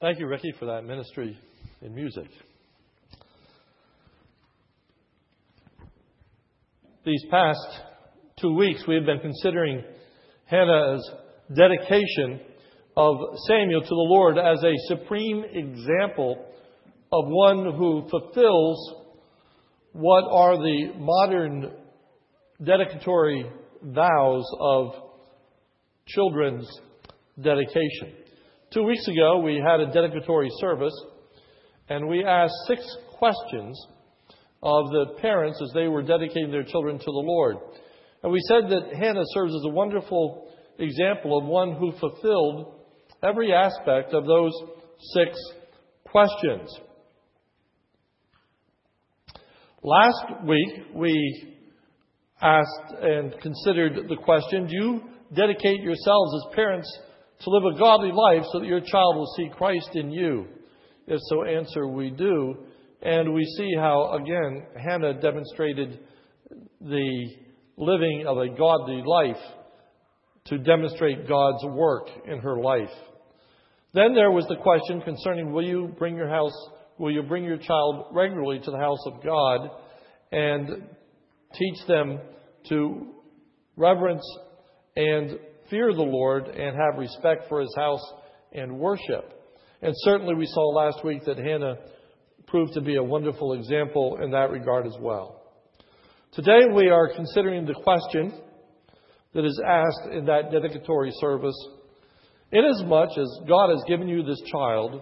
Thank you, Ricky, for that ministry in music. These past two weeks, we have been considering Hannah's dedication of Samuel to the Lord as a supreme example of one who fulfills what are the modern dedicatory vows of children's dedication. Two weeks ago, we had a dedicatory service, and we asked six questions of the parents as they were dedicating their children to the Lord. And we said that Hannah serves as a wonderful example of one who fulfilled every aspect of those six questions. Last week, we asked and considered the question Do you dedicate yourselves as parents to live a godly life so that your child will see Christ in you? If so, answer we do. And we see how, again, Hannah demonstrated the living of a godly life to demonstrate God's work in her life. Then there was the question concerning will you bring your house, will you bring your child regularly to the house of God and teach them to reverence and fear the Lord and have respect for his house and worship. And certainly we saw last week that Hannah proved to be a wonderful example in that regard as well. Today we are considering the question that is asked in that dedicatory service. Inasmuch as God has given you this child,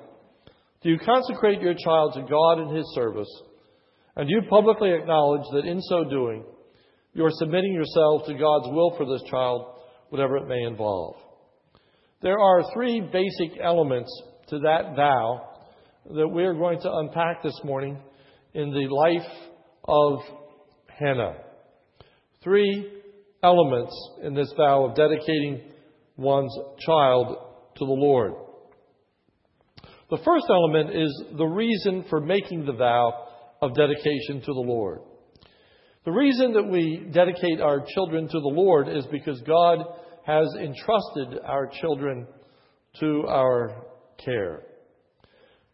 do you consecrate your child to God in His service? And do you publicly acknowledge that in so doing, you are submitting yourself to God's will for this child whatever it may involve. There are three basic elements to that vow that we are going to unpack this morning in the life of Hannah. Three elements in this vow of dedicating one's child to the Lord. The first element is the reason for making the vow of dedication to the Lord. The reason that we dedicate our children to the Lord is because God has entrusted our children to our care.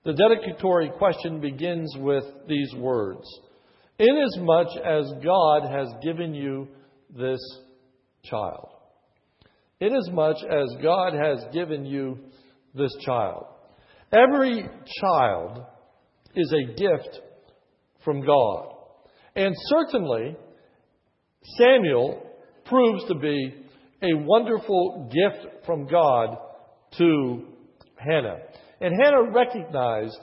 The dedicatory question begins with these words Inasmuch as God has given you this child. Inasmuch as God has given you this child. Every child is a gift from God. And certainly, Samuel proves to be a wonderful gift from God to Hannah. And Hannah recognized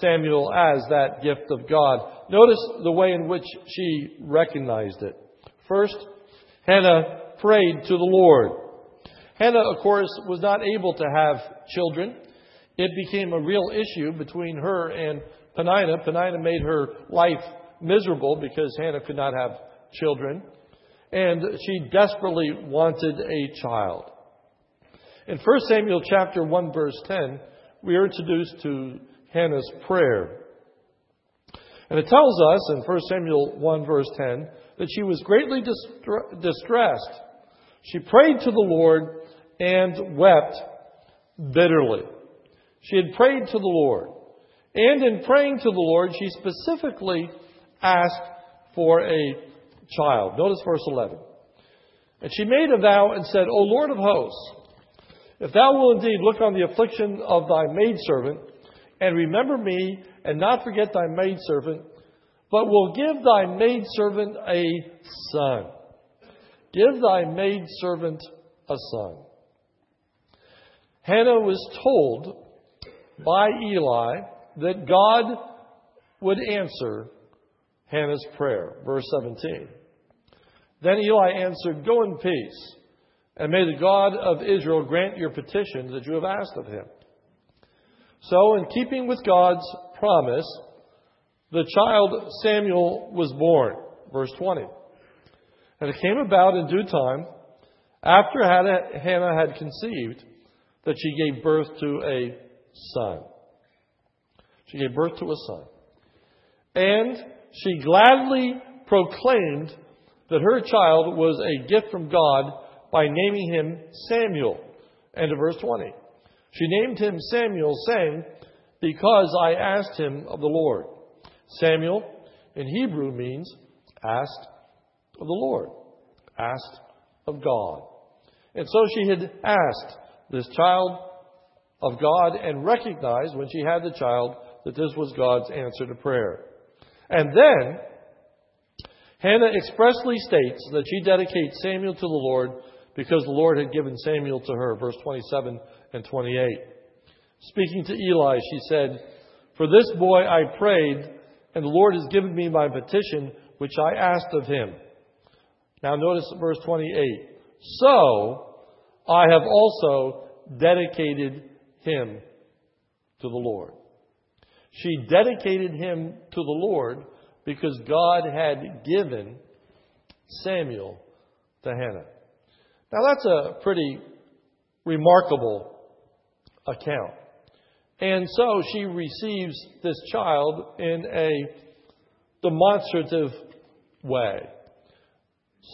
Samuel as that gift of God. Notice the way in which she recognized it. First, Hannah prayed to the Lord. Hannah, of course, was not able to have children. It became a real issue between her and Peninnah. Peninnah made her life miserable because Hannah could not have children. And she desperately wanted a child. In 1 Samuel chapter 1 verse 10, we are introduced to Hannah's prayer. And it tells us in 1 Samuel 1 verse 10 that she was greatly distressed. She prayed to the Lord and wept bitterly. She had prayed to the Lord. And in praying to the Lord, she specifically asked for a child. Notice verse 11. And she made a vow and said, O Lord of hosts, if thou wilt indeed look on the affliction of thy maidservant, and remember me, and not forget thy maidservant, but will give thy maidservant a son. Give thy maidservant a son. Hannah was told by Eli that God would answer Hannah's prayer. Verse 17. Then Eli answered, Go in peace, and may the God of Israel grant your petition that you have asked of him. So, in keeping with God's promise, the child Samuel was born. Verse 20. And it came about in due time, after Hannah had conceived, that she gave birth to a son. She gave birth to a son. And she gladly proclaimed that her child was a gift from God by naming him Samuel. End of verse 20. She named him Samuel, saying, Because I asked him of the Lord. Samuel in Hebrew means asked of the Lord, asked of God. And so she had asked this child of God and recognized when she had the child that this was God's answer to prayer. And then Hannah expressly states that she dedicates Samuel to the Lord because the Lord had given Samuel to her, verse 27 and 28. Speaking to Eli, she said, For this boy I prayed, and the Lord has given me my petition, which I asked of him. Now notice verse 28. So I have also dedicated him to the Lord. She dedicated him to the Lord because God had given Samuel to Hannah. Now that's a pretty remarkable account. And so she receives this child in a demonstrative way.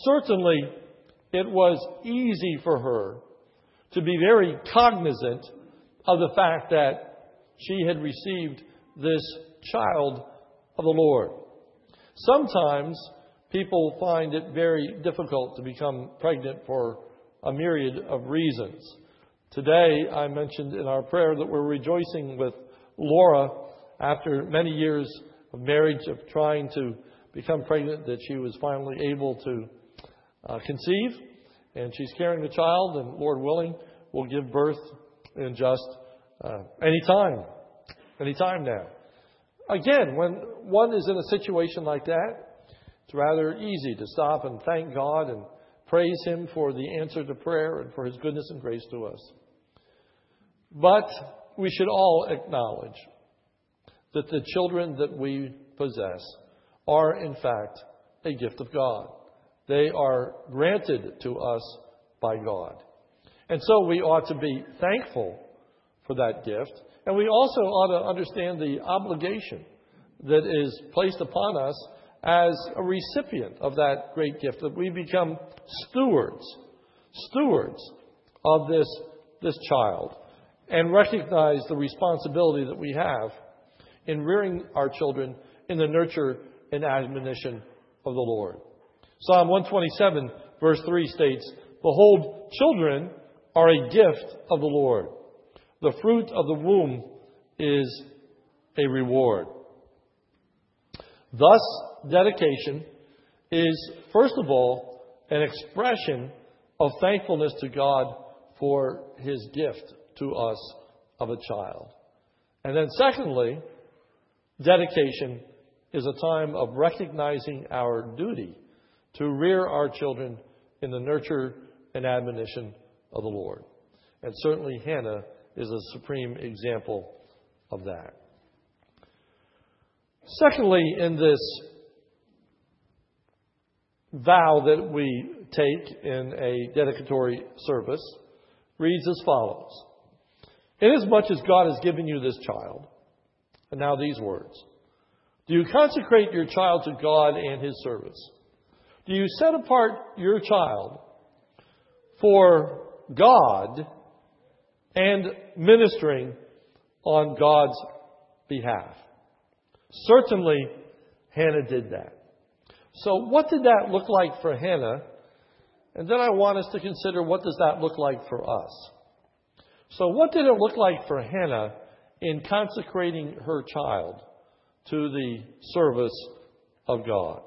Certainly, it was easy for her to be very cognizant of the fact that she had received this child of the Lord. Sometimes people find it very difficult to become pregnant for a myriad of reasons. Today, I mentioned in our prayer that we're rejoicing with Laura after many years of marriage, of trying to become pregnant, that she was finally able to uh, conceive. And she's carrying the child, and Lord willing, will give birth in just uh, any time. Any time now. Again, when one is in a situation like that, it's rather easy to stop and thank God and praise Him for the answer to prayer and for His goodness and grace to us. But we should all acknowledge that the children that we possess are, in fact, a gift of God. They are granted to us by God. And so we ought to be thankful for that gift and we also ought to understand the obligation that is placed upon us as a recipient of that great gift, that we become stewards, stewards of this, this child, and recognize the responsibility that we have in rearing our children in the nurture and admonition of the Lord. Psalm 127, verse 3 states, Behold, children are a gift of the Lord. The fruit of the womb is a reward. Thus, dedication is, first of all, an expression of thankfulness to God for his gift to us of a child. And then, secondly, dedication is a time of recognizing our duty to rear our children in the nurture and admonition of the Lord. And certainly, Hannah is a supreme example of that. Secondly, in this vow that we take in a dedicatory service, reads as follows Inasmuch as God has given you this child, and now these words Do you consecrate your child to God and his service? Do you set apart your child for God and ministering on God's behalf. Certainly, Hannah did that. So, what did that look like for Hannah? And then I want us to consider what does that look like for us. So, what did it look like for Hannah in consecrating her child to the service of God?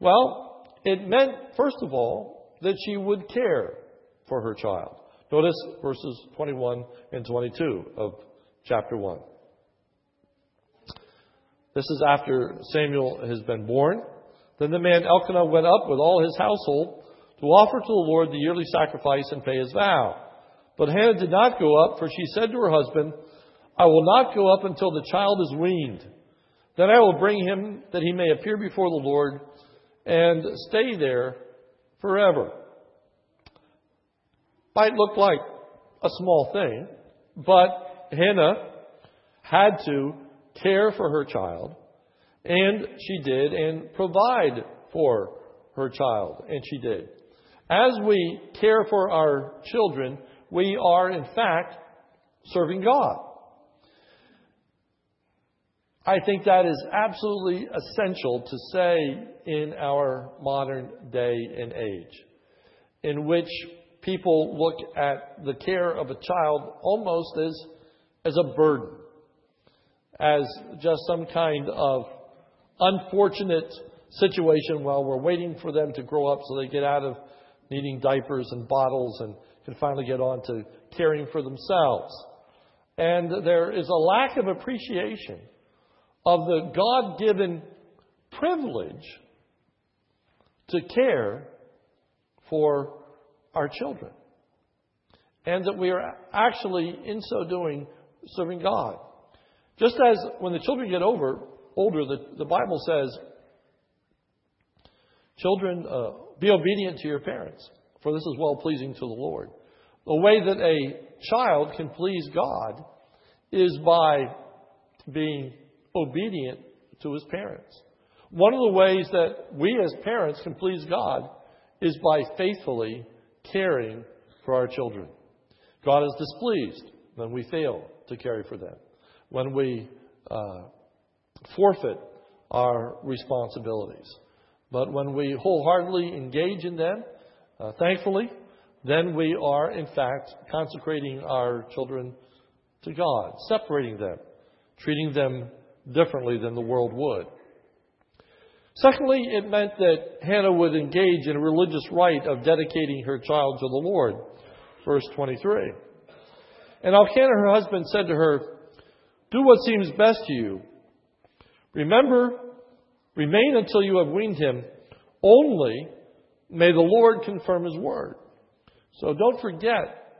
Well, it meant, first of all, that she would care for her child. Notice verses 21 and 22 of chapter 1. This is after Samuel has been born. Then the man Elkanah went up with all his household to offer to the Lord the yearly sacrifice and pay his vow. But Hannah did not go up, for she said to her husband, I will not go up until the child is weaned. Then I will bring him that he may appear before the Lord and stay there forever might look like a small thing, but Hannah had to care for her child, and she did, and provide for her child, and she did. As we care for our children, we are in fact serving God. I think that is absolutely essential to say in our modern day and age, in which people look at the care of a child almost as, as a burden, as just some kind of unfortunate situation while we're waiting for them to grow up so they get out of needing diapers and bottles and can finally get on to caring for themselves. And there is a lack of appreciation of the God given privilege to care for our children. And that we are actually, in so doing, serving God. Just as when the children get over, older, the, the Bible says, Children, uh, be obedient to your parents, for this is well pleasing to the Lord. The way that a child can please God is by being obedient to his parents. One of the ways that we as parents can please God is by faithfully caring for our children. God is displeased when we fail to care for them, when we uh, forfeit our responsibilities. But when we wholeheartedly engage in them, uh, thankfully, then we are in fact consecrating our children to God, separating them, treating them differently than the world would. Secondly, it meant that Hannah would engage in a religious rite of dedicating her child to the Lord. Verse 23. And Elkanah, her husband, said to her, Do what seems best to you. Remember, remain until you have weaned him. Only may the Lord confirm his word. So don't forget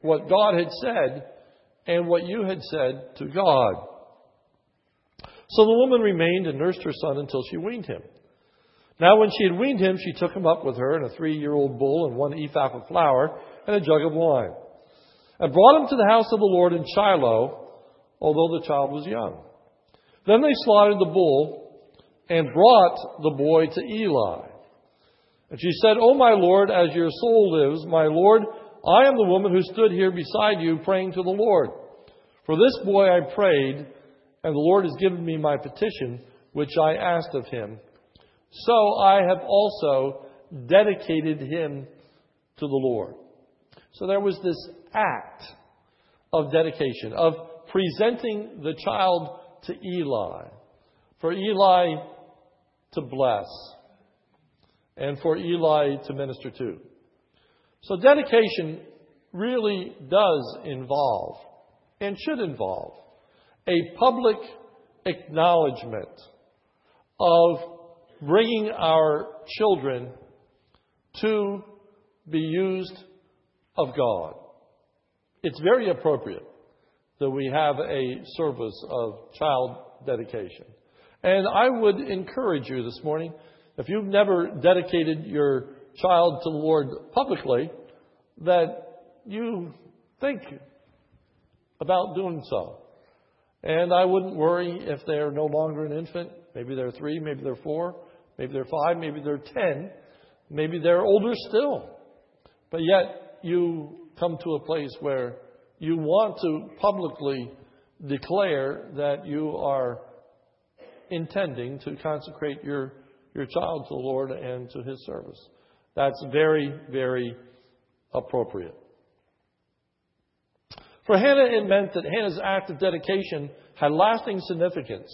what God had said and what you had said to God. So the woman remained and nursed her son until she weaned him. Now, when she had weaned him, she took him up with her and a three year old bull and one ephah of flour and a jug of wine, and brought him to the house of the Lord in Shiloh, although the child was young. Then they slaughtered the bull and brought the boy to Eli. And she said, O my Lord, as your soul lives, my Lord, I am the woman who stood here beside you praying to the Lord. For this boy I prayed, and the Lord has given me my petition, which I asked of him. So I have also dedicated him to the Lord. So there was this act of dedication, of presenting the child to Eli, for Eli to bless, and for Eli to minister to. So dedication really does involve, and should involve, a public acknowledgement of bringing our children to be used of God. It's very appropriate that we have a service of child dedication. And I would encourage you this morning, if you've never dedicated your child to the Lord publicly, that you think about doing so. And I wouldn't worry if they're no longer an infant. Maybe they're three, maybe they're four, maybe they're five, maybe they're ten, maybe they're older still. But yet you come to a place where you want to publicly declare that you are intending to consecrate your, your child to the Lord and to His service. That's very, very appropriate. For Hannah, it meant that Hannah's act of dedication had lasting significance.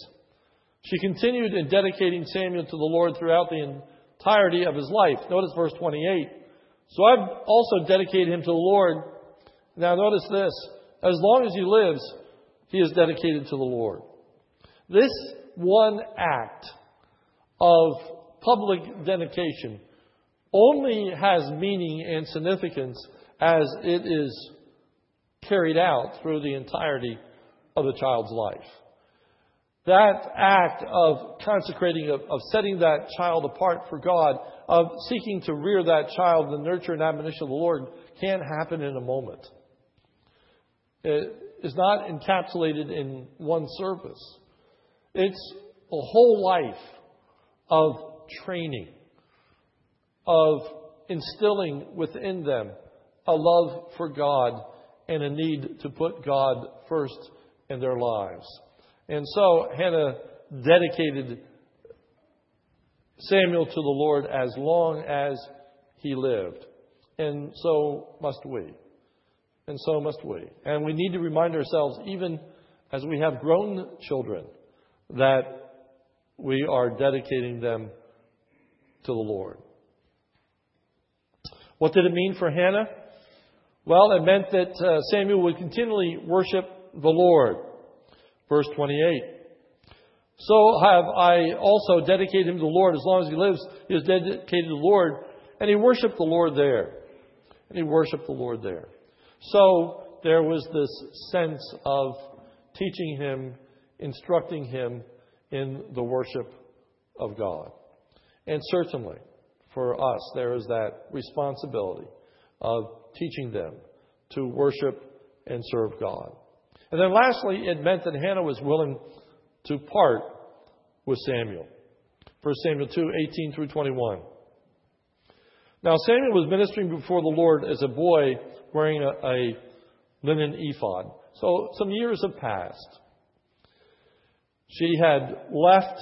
She continued in dedicating Samuel to the Lord throughout the entirety of his life. Notice verse 28. So I've also dedicated him to the Lord. Now notice this. As long as he lives, he is dedicated to the Lord. This one act of public dedication only has meaning and significance as it is carried out through the entirety of the child's life. That act of consecrating, of, of, setting that child apart for God, of seeking to rear that child, the nurture and admonition of the Lord, can't happen in a moment. It is not encapsulated in one service. It's a whole life of training, of instilling within them a love for God and a need to put God first in their lives. And so Hannah dedicated Samuel to the Lord as long as he lived. And so must we. And so must we. And we need to remind ourselves, even as we have grown children, that we are dedicating them to the Lord. What did it mean for Hannah? Well, it meant that uh, Samuel would continually worship the Lord. Verse 28. So have I also dedicated him to the Lord. As long as he lives, he is dedicated to the Lord. And he worshiped the Lord there. And he worshiped the Lord there. So there was this sense of teaching him, instructing him in the worship of God. And certainly, for us, there is that responsibility of teaching them to worship and serve God. And then lastly, it meant that Hannah was willing to part with Samuel. 1 Samuel 2 18 through 21. Now, Samuel was ministering before the Lord as a boy wearing a, a linen ephod. So, some years have passed. She had left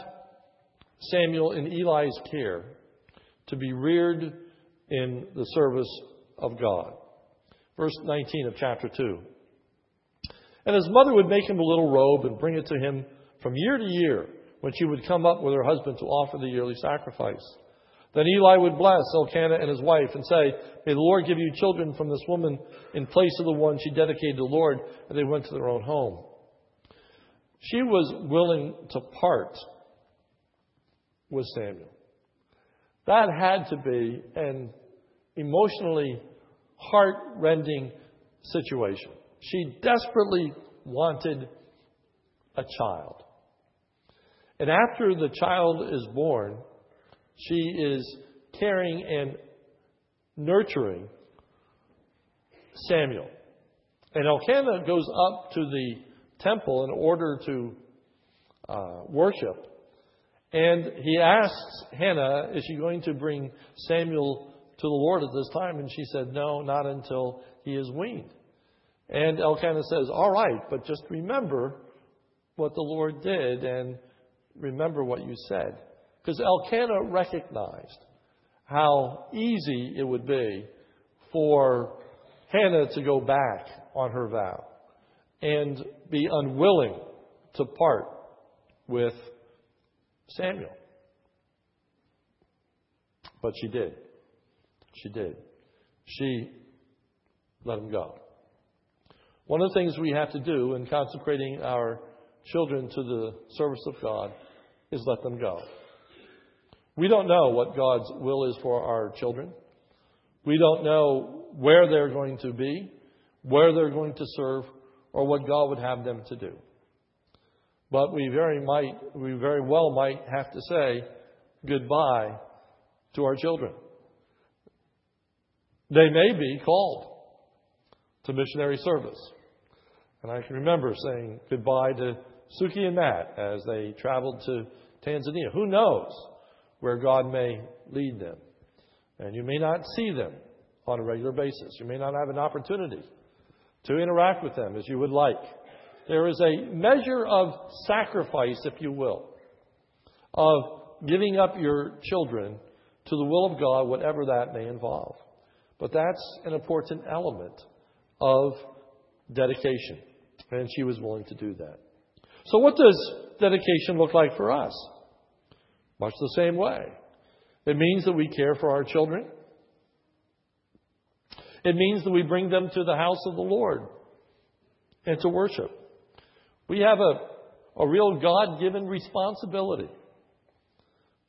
Samuel in Eli's care to be reared in the service of God. Verse 19 of chapter 2. And his mother would make him a little robe and bring it to him from year to year when she would come up with her husband to offer the yearly sacrifice. Then Eli would bless Elkanah and his wife and say, May the Lord give you children from this woman in place of the one she dedicated to the Lord, and they went to their own home. She was willing to part with Samuel. That had to be an emotionally heart-rending situation. She desperately wanted a child. And after the child is born, she is caring and nurturing Samuel. And Elkanah goes up to the temple in order to uh, worship. And he asks Hannah, Is she going to bring Samuel to the Lord at this time? And she said, No, not until he is weaned. And Elkanah says, All right, but just remember what the Lord did and remember what you said. Because Elkanah recognized how easy it would be for Hannah to go back on her vow and be unwilling to part with Samuel. But she did. She did. She let him go. One of the things we have to do in consecrating our children to the service of God is let them go. We don't know what God's will is for our children. We don't know where they're going to be, where they're going to serve, or what God would have them to do. But we very might, we very well might have to say goodbye to our children. They may be called to missionary service. And I can remember saying goodbye to Suki and Matt as they traveled to Tanzania. Who knows where God may lead them? And you may not see them on a regular basis. You may not have an opportunity to interact with them as you would like. There is a measure of sacrifice, if you will, of giving up your children to the will of God, whatever that may involve. But that's an important element of dedication. And she was willing to do that. So, what does dedication look like for us? Much the same way. It means that we care for our children. It means that we bring them to the house of the Lord and to worship. We have a, a real God given responsibility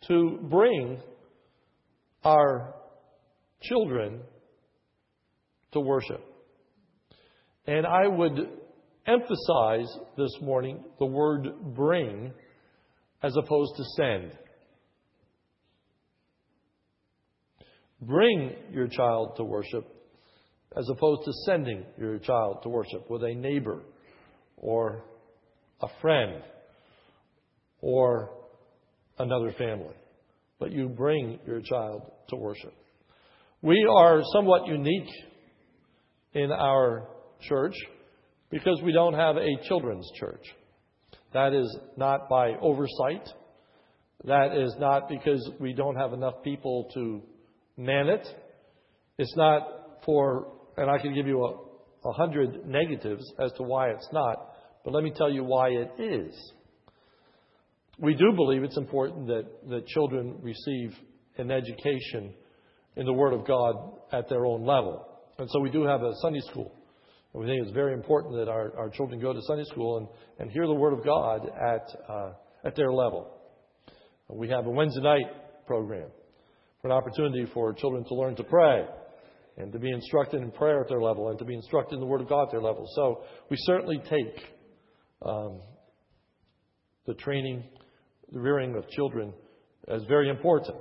to bring our children to worship. And I would emphasize this morning the word bring as opposed to send. Bring your child to worship as opposed to sending your child to worship with a neighbor or a friend, or another family. But you bring your child to worship. We are somewhat unique in our church because we don't have a children's church. That is not by oversight. That is not because we don't have enough people to man it. It's not for, and I can give you a, a hundred negatives as to why it's not, but let me tell you why it is. We do believe it's important that, that children receive an education in the Word of God at their own level. And so we do have a Sunday school. And we think it's very important that our, our children go to Sunday school and, and hear the Word of God at, uh, at their level. We have a Wednesday night program for an opportunity for children to learn to pray and to be instructed in prayer at their level and to be instructed in the Word of God at their level. So we certainly take um, the training, the rearing of children as very important.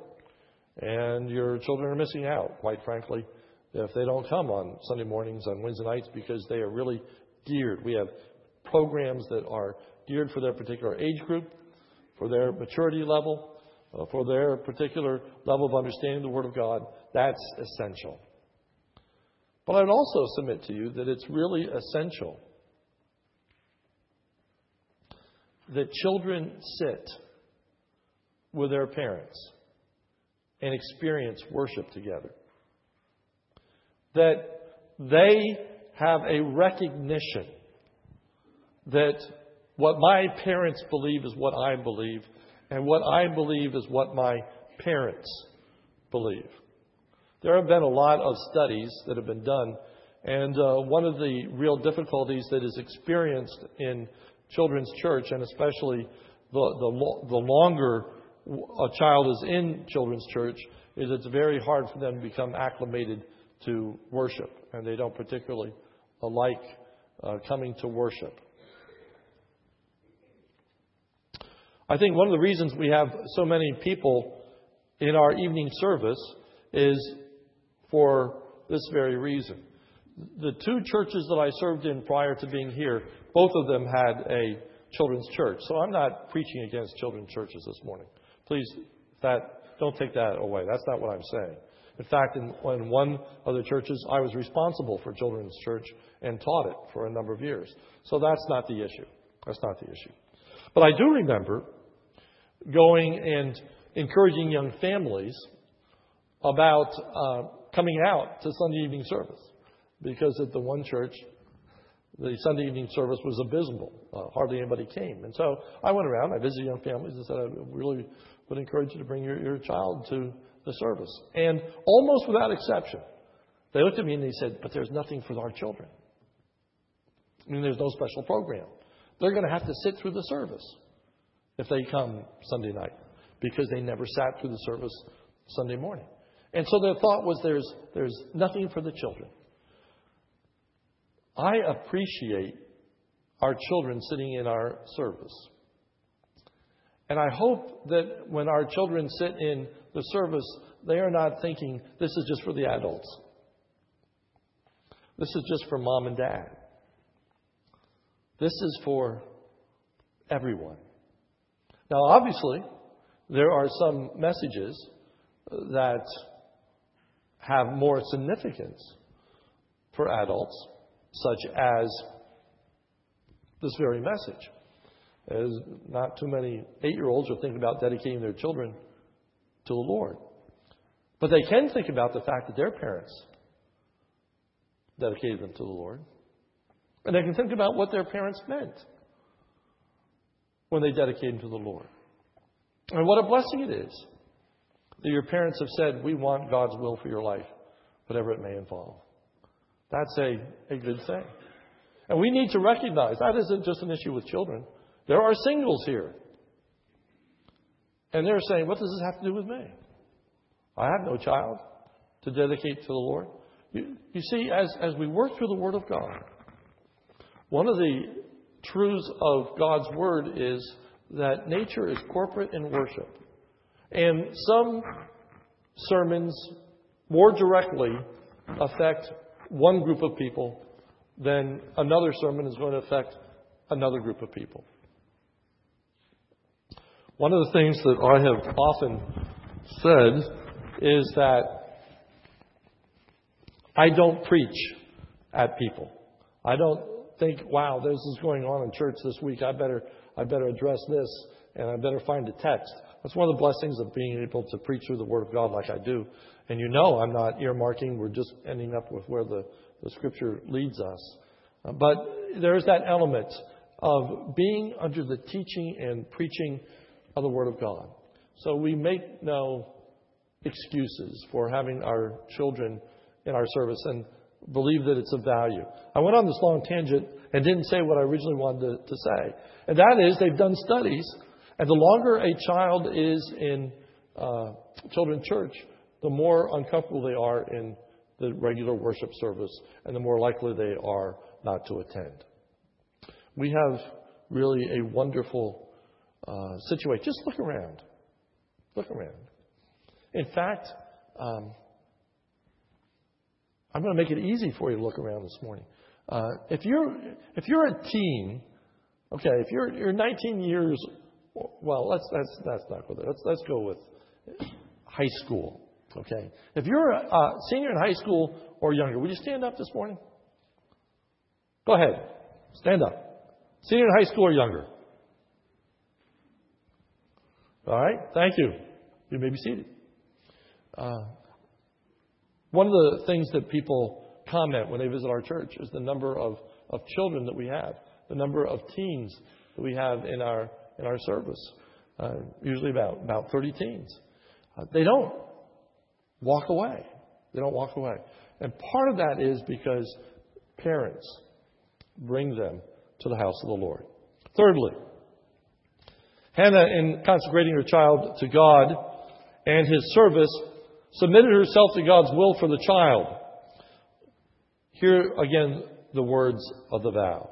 And your children are missing out, quite frankly, if they don't come on Sunday mornings, on Wednesday nights, because they are really geared. We have programs that are geared for their particular age group, for their maturity level, uh, for their particular level of understanding the Word of God. That's essential. But I'd also submit to you that it's really essential that children sit with their parents and experience worship together. That they have a recognition that what my parents believe is what I believe, and what I believe is what my parents believe. There have been a lot of studies that have been done, and uh, one of the real difficulties that is experienced in children's church, and especially the, the, the longer a child is in children's church is it's very hard for them to become acclimated to worship, and they don't particularly like uh, coming to worship. I think one of the reasons we have so many people in our evening service is for this very reason. The two churches that I served in prior to being here, both of them had a children's church. So I'm not preaching against children's churches this morning. Please, that don't take that away. That's not what I'm saying. In fact, in, in one of the churches, I was responsible for children's church and taught it for a number of years. So that's not the issue. That's not the issue. But I do remember going and encouraging young families about uh, coming out to Sunday evening service because at the one church, the Sunday evening service was abysmal. Uh, hardly anybody came. And so I went around, I visited young families and said, I really would encourage you to bring your, your child to the service. And almost without exception, they looked at me and they said, But there's nothing for our children. I mean, there's no special program. They're going to have to sit through the service if they come Sunday night because they never sat through the service Sunday morning. And so their thought was there's, there's nothing for the children. I appreciate our children sitting in our service. And I hope that when our children sit in the service, they are not thinking, this is just for the adults. This is just for mom and dad. This is for everyone. Now, obviously, there are some messages that have more significance for adults, such as this very message as not too many eight year olds are thinking about dedicating their children to the Lord. But they can think about the fact that their parents dedicated them to the Lord. And they can think about what their parents meant when they dedicated them to the Lord. And what a blessing it is that your parents have said, We want God's will for your life, whatever it may involve. That's a, a good thing. And we need to recognize that isn't just an issue with children. There are singles here. And they're saying, What does this have to do with me? I have no child to dedicate to the Lord. You, you see, as, as we work through the Word of God, one of the truths of God's Word is that nature is corporate in worship. And some sermons more directly affect one group of people than another sermon is going to affect another group of people. One of the things that I have often said is that I don't preach at people. I don't think, wow, this is going on in church this week. I better, I better address this and I better find a text. That's one of the blessings of being able to preach through the Word of God like I do. And you know I'm not earmarking. We're just ending up with where the, the Scripture leads us. But there is that element of being under the teaching and preaching of the Word of God. So we make no excuses for having our children in our service and believe that it's of value. I went on this long tangent and didn't say what I originally wanted to, to say. And that is, they've done studies, and the longer a child is in uh, children's church, the more uncomfortable they are in the regular worship service, and the more likely they are not to attend. We have really a wonderful uh, situation. Just look around. Look around. In fact, um, I'm going to make it easy for you to look around this morning. Uh, if you're if you're a teen, okay, if you're you're 19 years, well, let's let's let's not go there. Let's let's go with high school. Okay, if you're a senior in high school or younger, would you stand up this morning? Go ahead, stand up. Senior in high school or younger. All right, thank you. You may be seated. Uh, one of the things that people comment when they visit our church is the number of, of children that we have, the number of teens that we have in our, in our service. Uh, usually about, about 30 teens. Uh, they don't walk away. They don't walk away. And part of that is because parents bring them to the house of the Lord. Thirdly, Hannah, in consecrating her child to God and his service, submitted herself to God's will for the child. Here again, the words of the vow.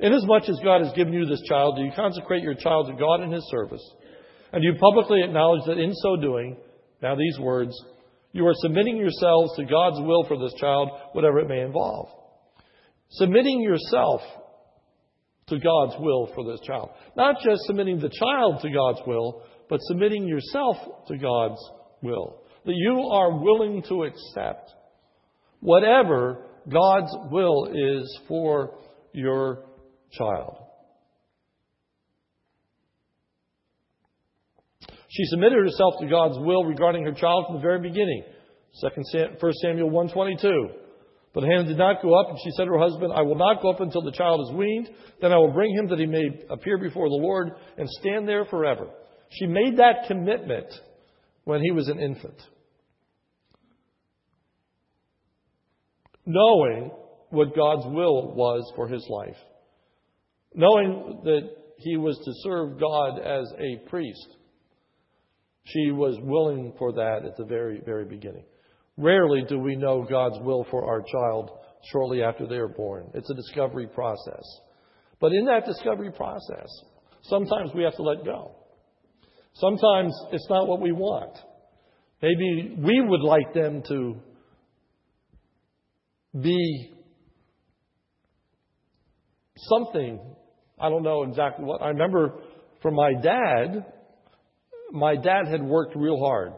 Inasmuch as God has given you this child, do you consecrate your child to God in his service? And do you publicly acknowledge that in so doing, now these words, you are submitting yourselves to God's will for this child, whatever it may involve. Submitting yourself to God's will for this child. Not just submitting the child to God's will, but submitting yourself to God's will that you are willing to accept whatever God's will is for your child. She submitted herself to God's will regarding her child from the very beginning. 1 Samuel 122. But Hannah did not go up, and she said to her husband, I will not go up until the child is weaned. Then I will bring him that he may appear before the Lord and stand there forever. She made that commitment when he was an infant. knowing what God's will was for his life, knowing that he was to serve God as a priest. She was willing for that at the very, very beginning. Rarely do we know God's will for our child shortly after they are born. It's a discovery process. But in that discovery process, sometimes we have to let go. Sometimes it's not what we want. Maybe we would like them to be something. I don't know exactly what. I remember from my dad, my dad had worked real hard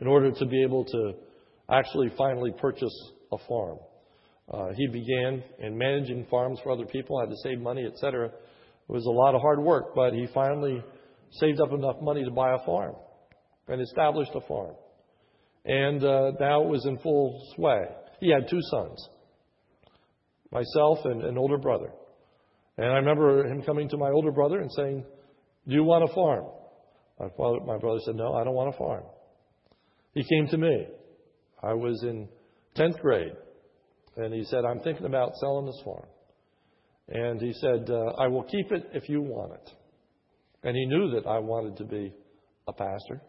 in order to be able to actually finally purchase a farm. Uh, he began in managing farms for other people, had to save money, etc. It was a lot of hard work, but he finally saved up enough money to buy a farm and established a farm and uh, now it was in full sway. He had two sons, myself and an older brother. And I remember him coming to my older brother and saying, Do you want a farm? My, father, my brother said, No, I don't want a farm. He came to me. I was in 10th grade. And he said, I'm thinking about selling this farm. And he said, uh, I will keep it if you want it. And he knew that I wanted to be a pastor.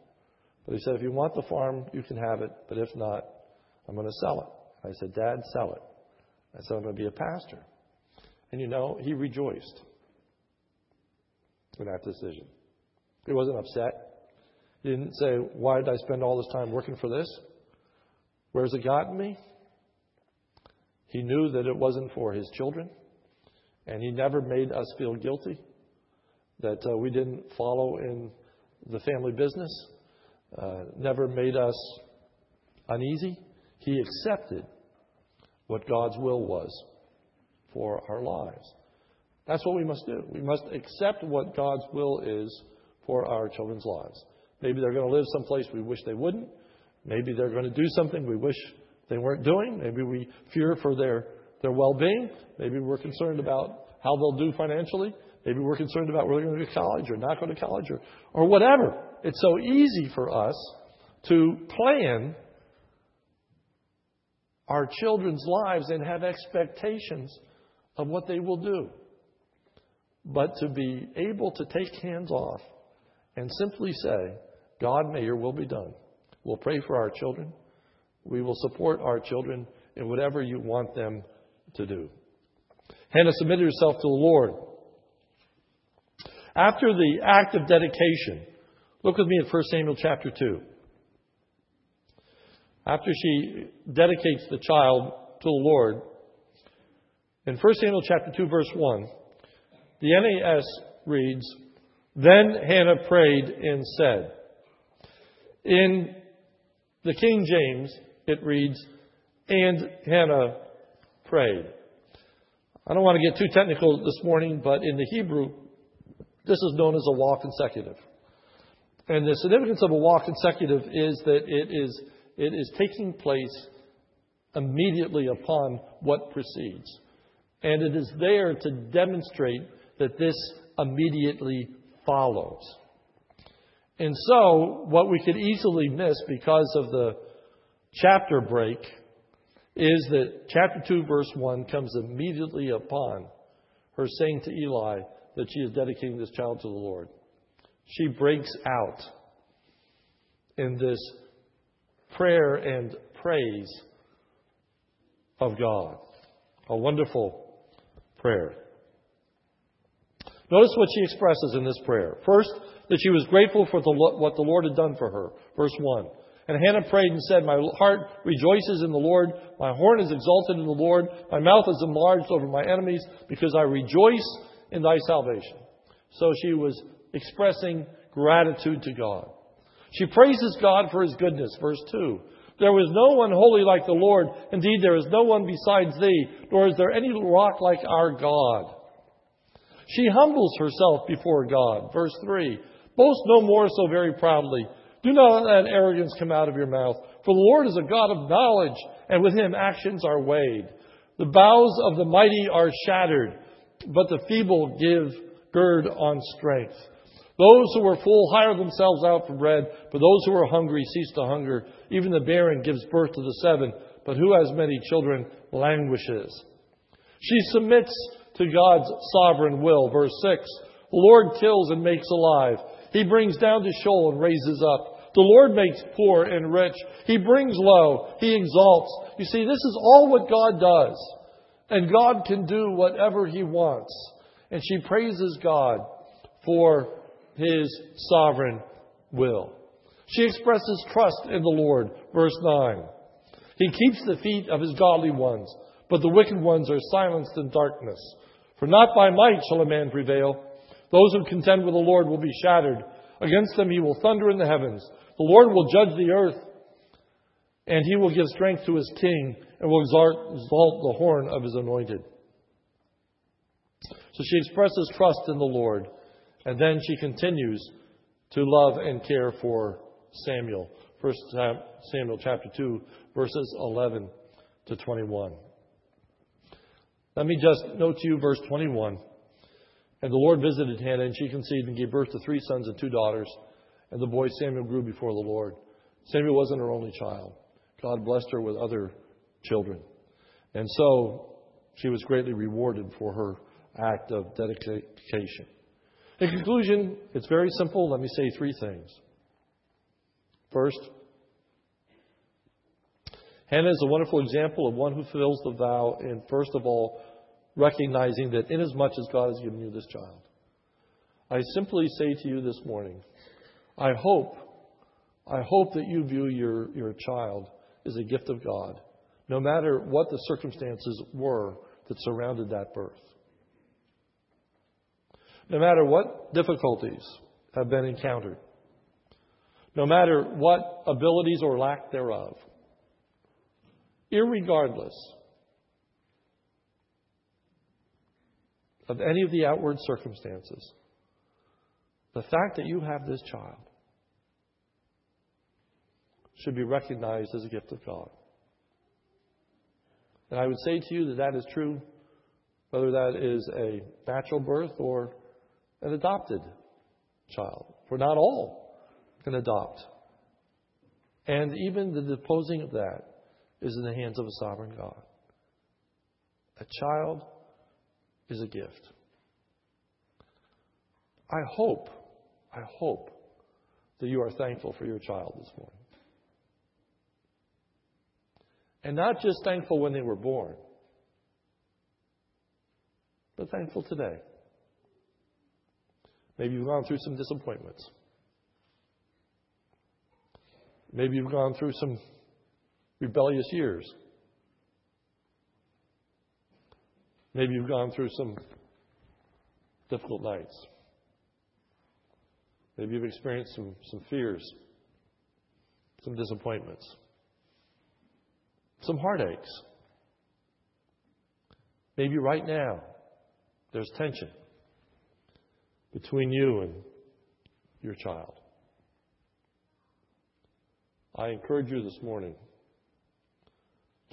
But he said, if you want the farm, you can have it. But if not, I'm going to sell it. I said, Dad, sell it. I said, I'm going to be a pastor. And you know, he rejoiced in that decision. He wasn't upset. He didn't say, Why did I spend all this time working for this? Where's it gotten me? He knew that it wasn't for his children. And he never made us feel guilty that uh, we didn't follow in the family business uh, never made us uneasy. He accepted what God's will was for our lives. That's what we must do. We must accept what God's will is for our children's lives. Maybe they're going to live someplace we wish they wouldn't. Maybe they're going to do something we wish they weren't doing. Maybe we fear for their, their well being. Maybe we're concerned about how they'll do financially. Maybe we're concerned about whether they're going to college or not go to college or, or whatever. It's so easy for us to plan our children's lives and have expectations of what they will do. But to be able to take hands off and simply say, God, may your will be done. We'll pray for our children. We will support our children in whatever you want them to do. Hannah submitted herself to the Lord. After the act of dedication, look with me at 1 Samuel chapter 2. After she dedicates the child to the Lord, in 1 Samuel chapter 2, verse 1, the NAS reads, Then Hannah prayed and said. In the King James, it reads, And Hannah prayed. I don't want to get too technical this morning, but in the Hebrew, this is known as a waw consecutive. And the significance of a waw consecutive is that it is, it is taking place immediately upon what precedes. And it is there to demonstrate that this immediately follows. And so, what we could easily miss because of the chapter break is that chapter 2, verse 1 comes immediately upon her saying to Eli that she is dedicating this child to the Lord. She breaks out in this prayer and praise of God. A wonderful prayer. Notice what she expresses in this prayer. First, that she was grateful for the, what the Lord had done for her. Verse 1. And Hannah prayed and said, My heart rejoices in the Lord. My horn is exalted in the Lord. My mouth is enlarged over my enemies because I rejoice in thy salvation. So she was expressing gratitude to God. She praises God for his goodness. Verse 2. There was no one holy like the Lord. Indeed, there is no one besides thee, nor is there any rock like our God. She humbles herself before God. Verse 3. Boast no more so very proudly. Do not let arrogance come out of your mouth. For the Lord is a God of knowledge, and with him actions are weighed. The bows of the mighty are shattered, but the feeble give gird on strength. Those who are full hire themselves out for bread, but those who are hungry cease to hunger. Even the barren gives birth to the seven, but who has many children languishes. She submits to God's sovereign will. Verse 6 The Lord kills and makes alive. He brings down to Sheol and raises up. The Lord makes poor and rich. He brings low. He exalts. You see, this is all what God does. And God can do whatever He wants. And she praises God for His sovereign will. She expresses trust in the Lord. Verse 9. He keeps the feet of His godly ones, but the wicked ones are silenced in darkness. For not by might shall a man prevail. Those who contend with the Lord will be shattered. Against them he will thunder in the heavens. The Lord will judge the earth, and he will give strength to his king, and will exalt, the horn of his anointed. So she expresses trust in the Lord, and then she continues to love and care for Samuel. First Samuel chapter 2, verses 11 to 21. Let me just note to you verse 21. And the Lord visited Hannah, and she conceived and gave birth to three sons and two daughters. And the boy Samuel grew before the Lord. Samuel wasn't her only child. God blessed her with other children. And so she was greatly rewarded for her act of dedication. In conclusion, it's very simple. Let me say three things. First, Hannah is a wonderful example of one who fulfills the vow in, first of all, recognizing that inasmuch as God has given you this child, I simply say to you this morning, I hope, I hope that you view your, your child as a gift of God, no matter what the circumstances were that surrounded that birth. No matter what difficulties have been encountered, no matter what abilities or lack thereof, irregardless, of any of the outward circumstances. The fact that you have this child should be recognized as a gift of God. And I would say to you that that is true whether that is a natural birth or an adopted child. For not all can adopt. And even the disposing of that is in the hands of a sovereign God. A child is a gift. I hope, I hope that you are thankful for your child this morning. And not just thankful when they were born, but thankful today. Maybe you've gone through some disappointments. Maybe you've gone through some rebellious years. Maybe you've gone through some difficult nights. Maybe you've experienced some, some fears, some disappointments, some heartaches. Maybe right now there's tension between you and your child. I encourage you this morning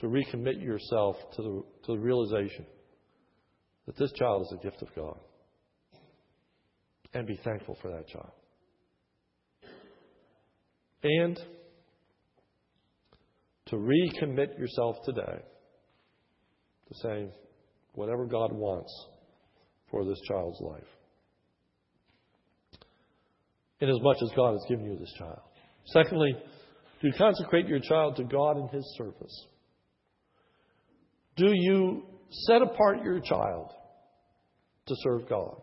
to recommit yourself to the, to the realization that this child is a gift of God and be thankful for that child. And to recommit yourself today to saying, whatever God wants for this child's life. Inasmuch as much as God has given you this child. Secondly, to consecrate your child to God in His service? Do you set apart your child to serve God?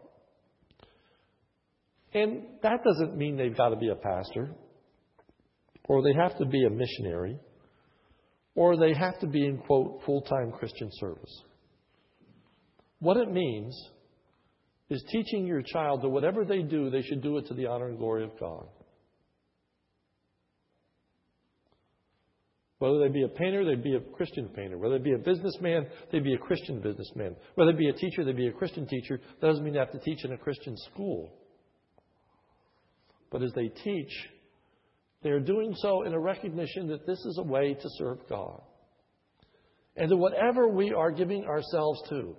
And that doesn't mean they've got to be a pastor, or they have to be a missionary, or they have to be in, quote, full time Christian service. What it means is teaching your child that whatever they do, they should do it to the honor and glory of God. Whether they be a painter, they'd be a Christian painter. Whether they be a businessman, they'd be a Christian businessman. Whether they be a teacher, they'd be a Christian teacher. That doesn't mean they have to teach in a Christian school. But as they teach, they are doing so in a recognition that this is a way to serve God. And that whatever we are giving ourselves to,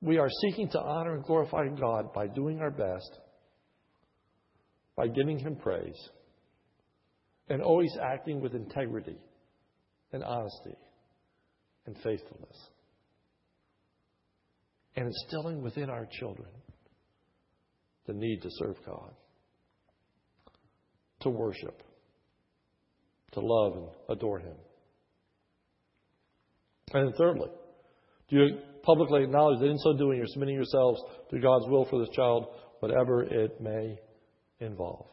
we are seeking to honor and glorify God by doing our best, by giving Him praise, and always acting with integrity and honesty and faithfulness. And instilling within our children the need to serve God, to worship, to love and adore Him. And thirdly, do you publicly acknowledge that in so doing you're submitting yourselves to God's will for this child, whatever it may involve.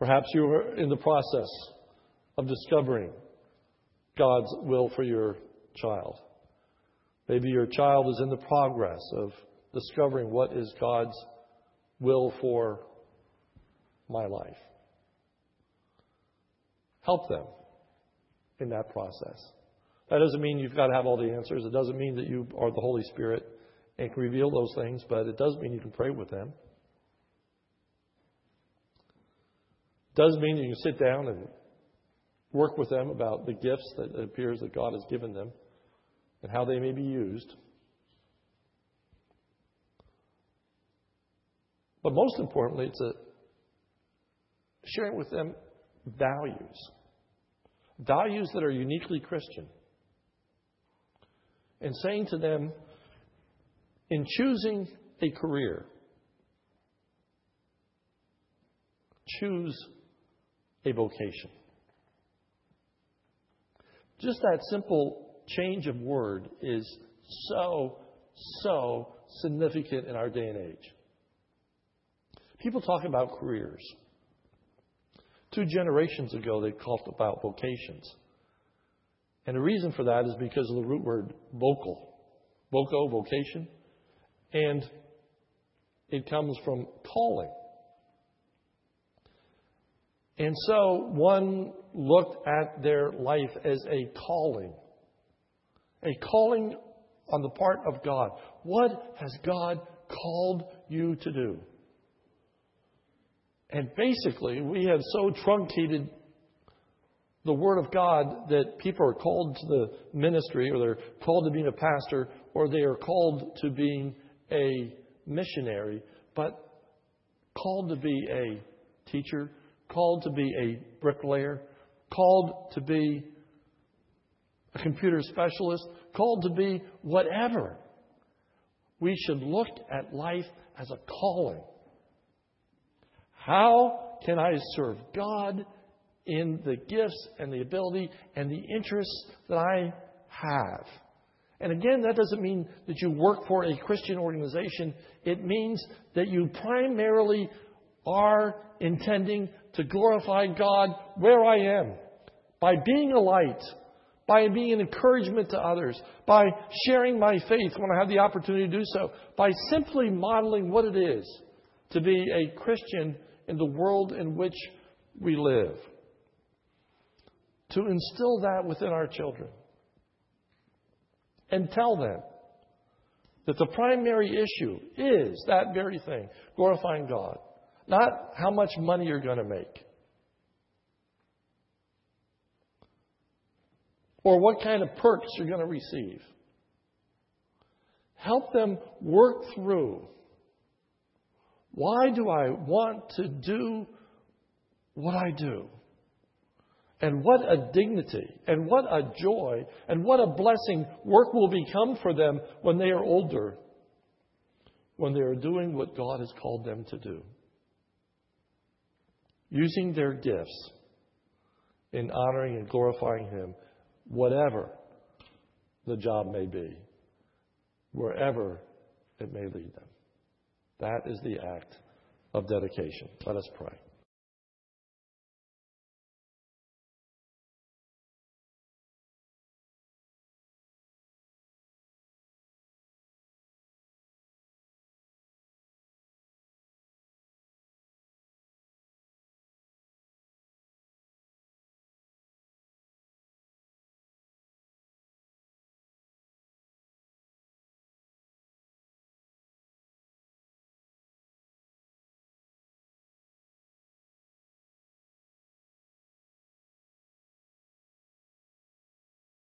Perhaps you are in the process of discovering God's will for your child. Maybe your child is in the progress of discovering what is God's will for my life. Help them in that process. That doesn't mean you've got to have all the answers. It doesn't mean that you are the Holy Spirit and can reveal those things, but it does mean you can pray with them. It does mean you can sit down and work with them about the gifts that it appears that God has given them and how they may be used. But most importantly, it's a sharing with them values. Values that are uniquely Christian and saying to them, in choosing a career, choose a vocation. Just that simple change of word is so, so significant in our day and age. People talk about careers. Two generations ago, they talked about vocations. And the reason for that is because of the root word vocal, voco, vocation, and it comes from calling. And so one looked at their life as a calling a calling on the part of God. What has God called you to do? And basically, we have so truncated the Word of God that people are called to the ministry, or they're called to being a pastor, or they are called to being a missionary, but called to be a teacher, called to be a bricklayer, called to be a computer specialist, called to be whatever. We should look at life as a calling. How can I serve God in the gifts and the ability and the interests that I have? And again, that doesn't mean that you work for a Christian organization. It means that you primarily are intending to glorify God where I am by being a light, by being an encouragement to others, by sharing my faith when I have the opportunity to do so, by simply modeling what it is to be a Christian in the world in which we live. To instill that within our children and tell them that the primary issue is that very thing glorifying God, not how much money you're going to make. Or what kind of perks you're going to receive. Help them work through why do I want to do what I do? And what a dignity, and what a joy, and what a blessing work will become for them when they are older, when they are doing what God has called them to do. Using their gifts in honoring and glorifying Him, whatever the job may be, wherever it may lead them. That is the act of dedication. Let us pray.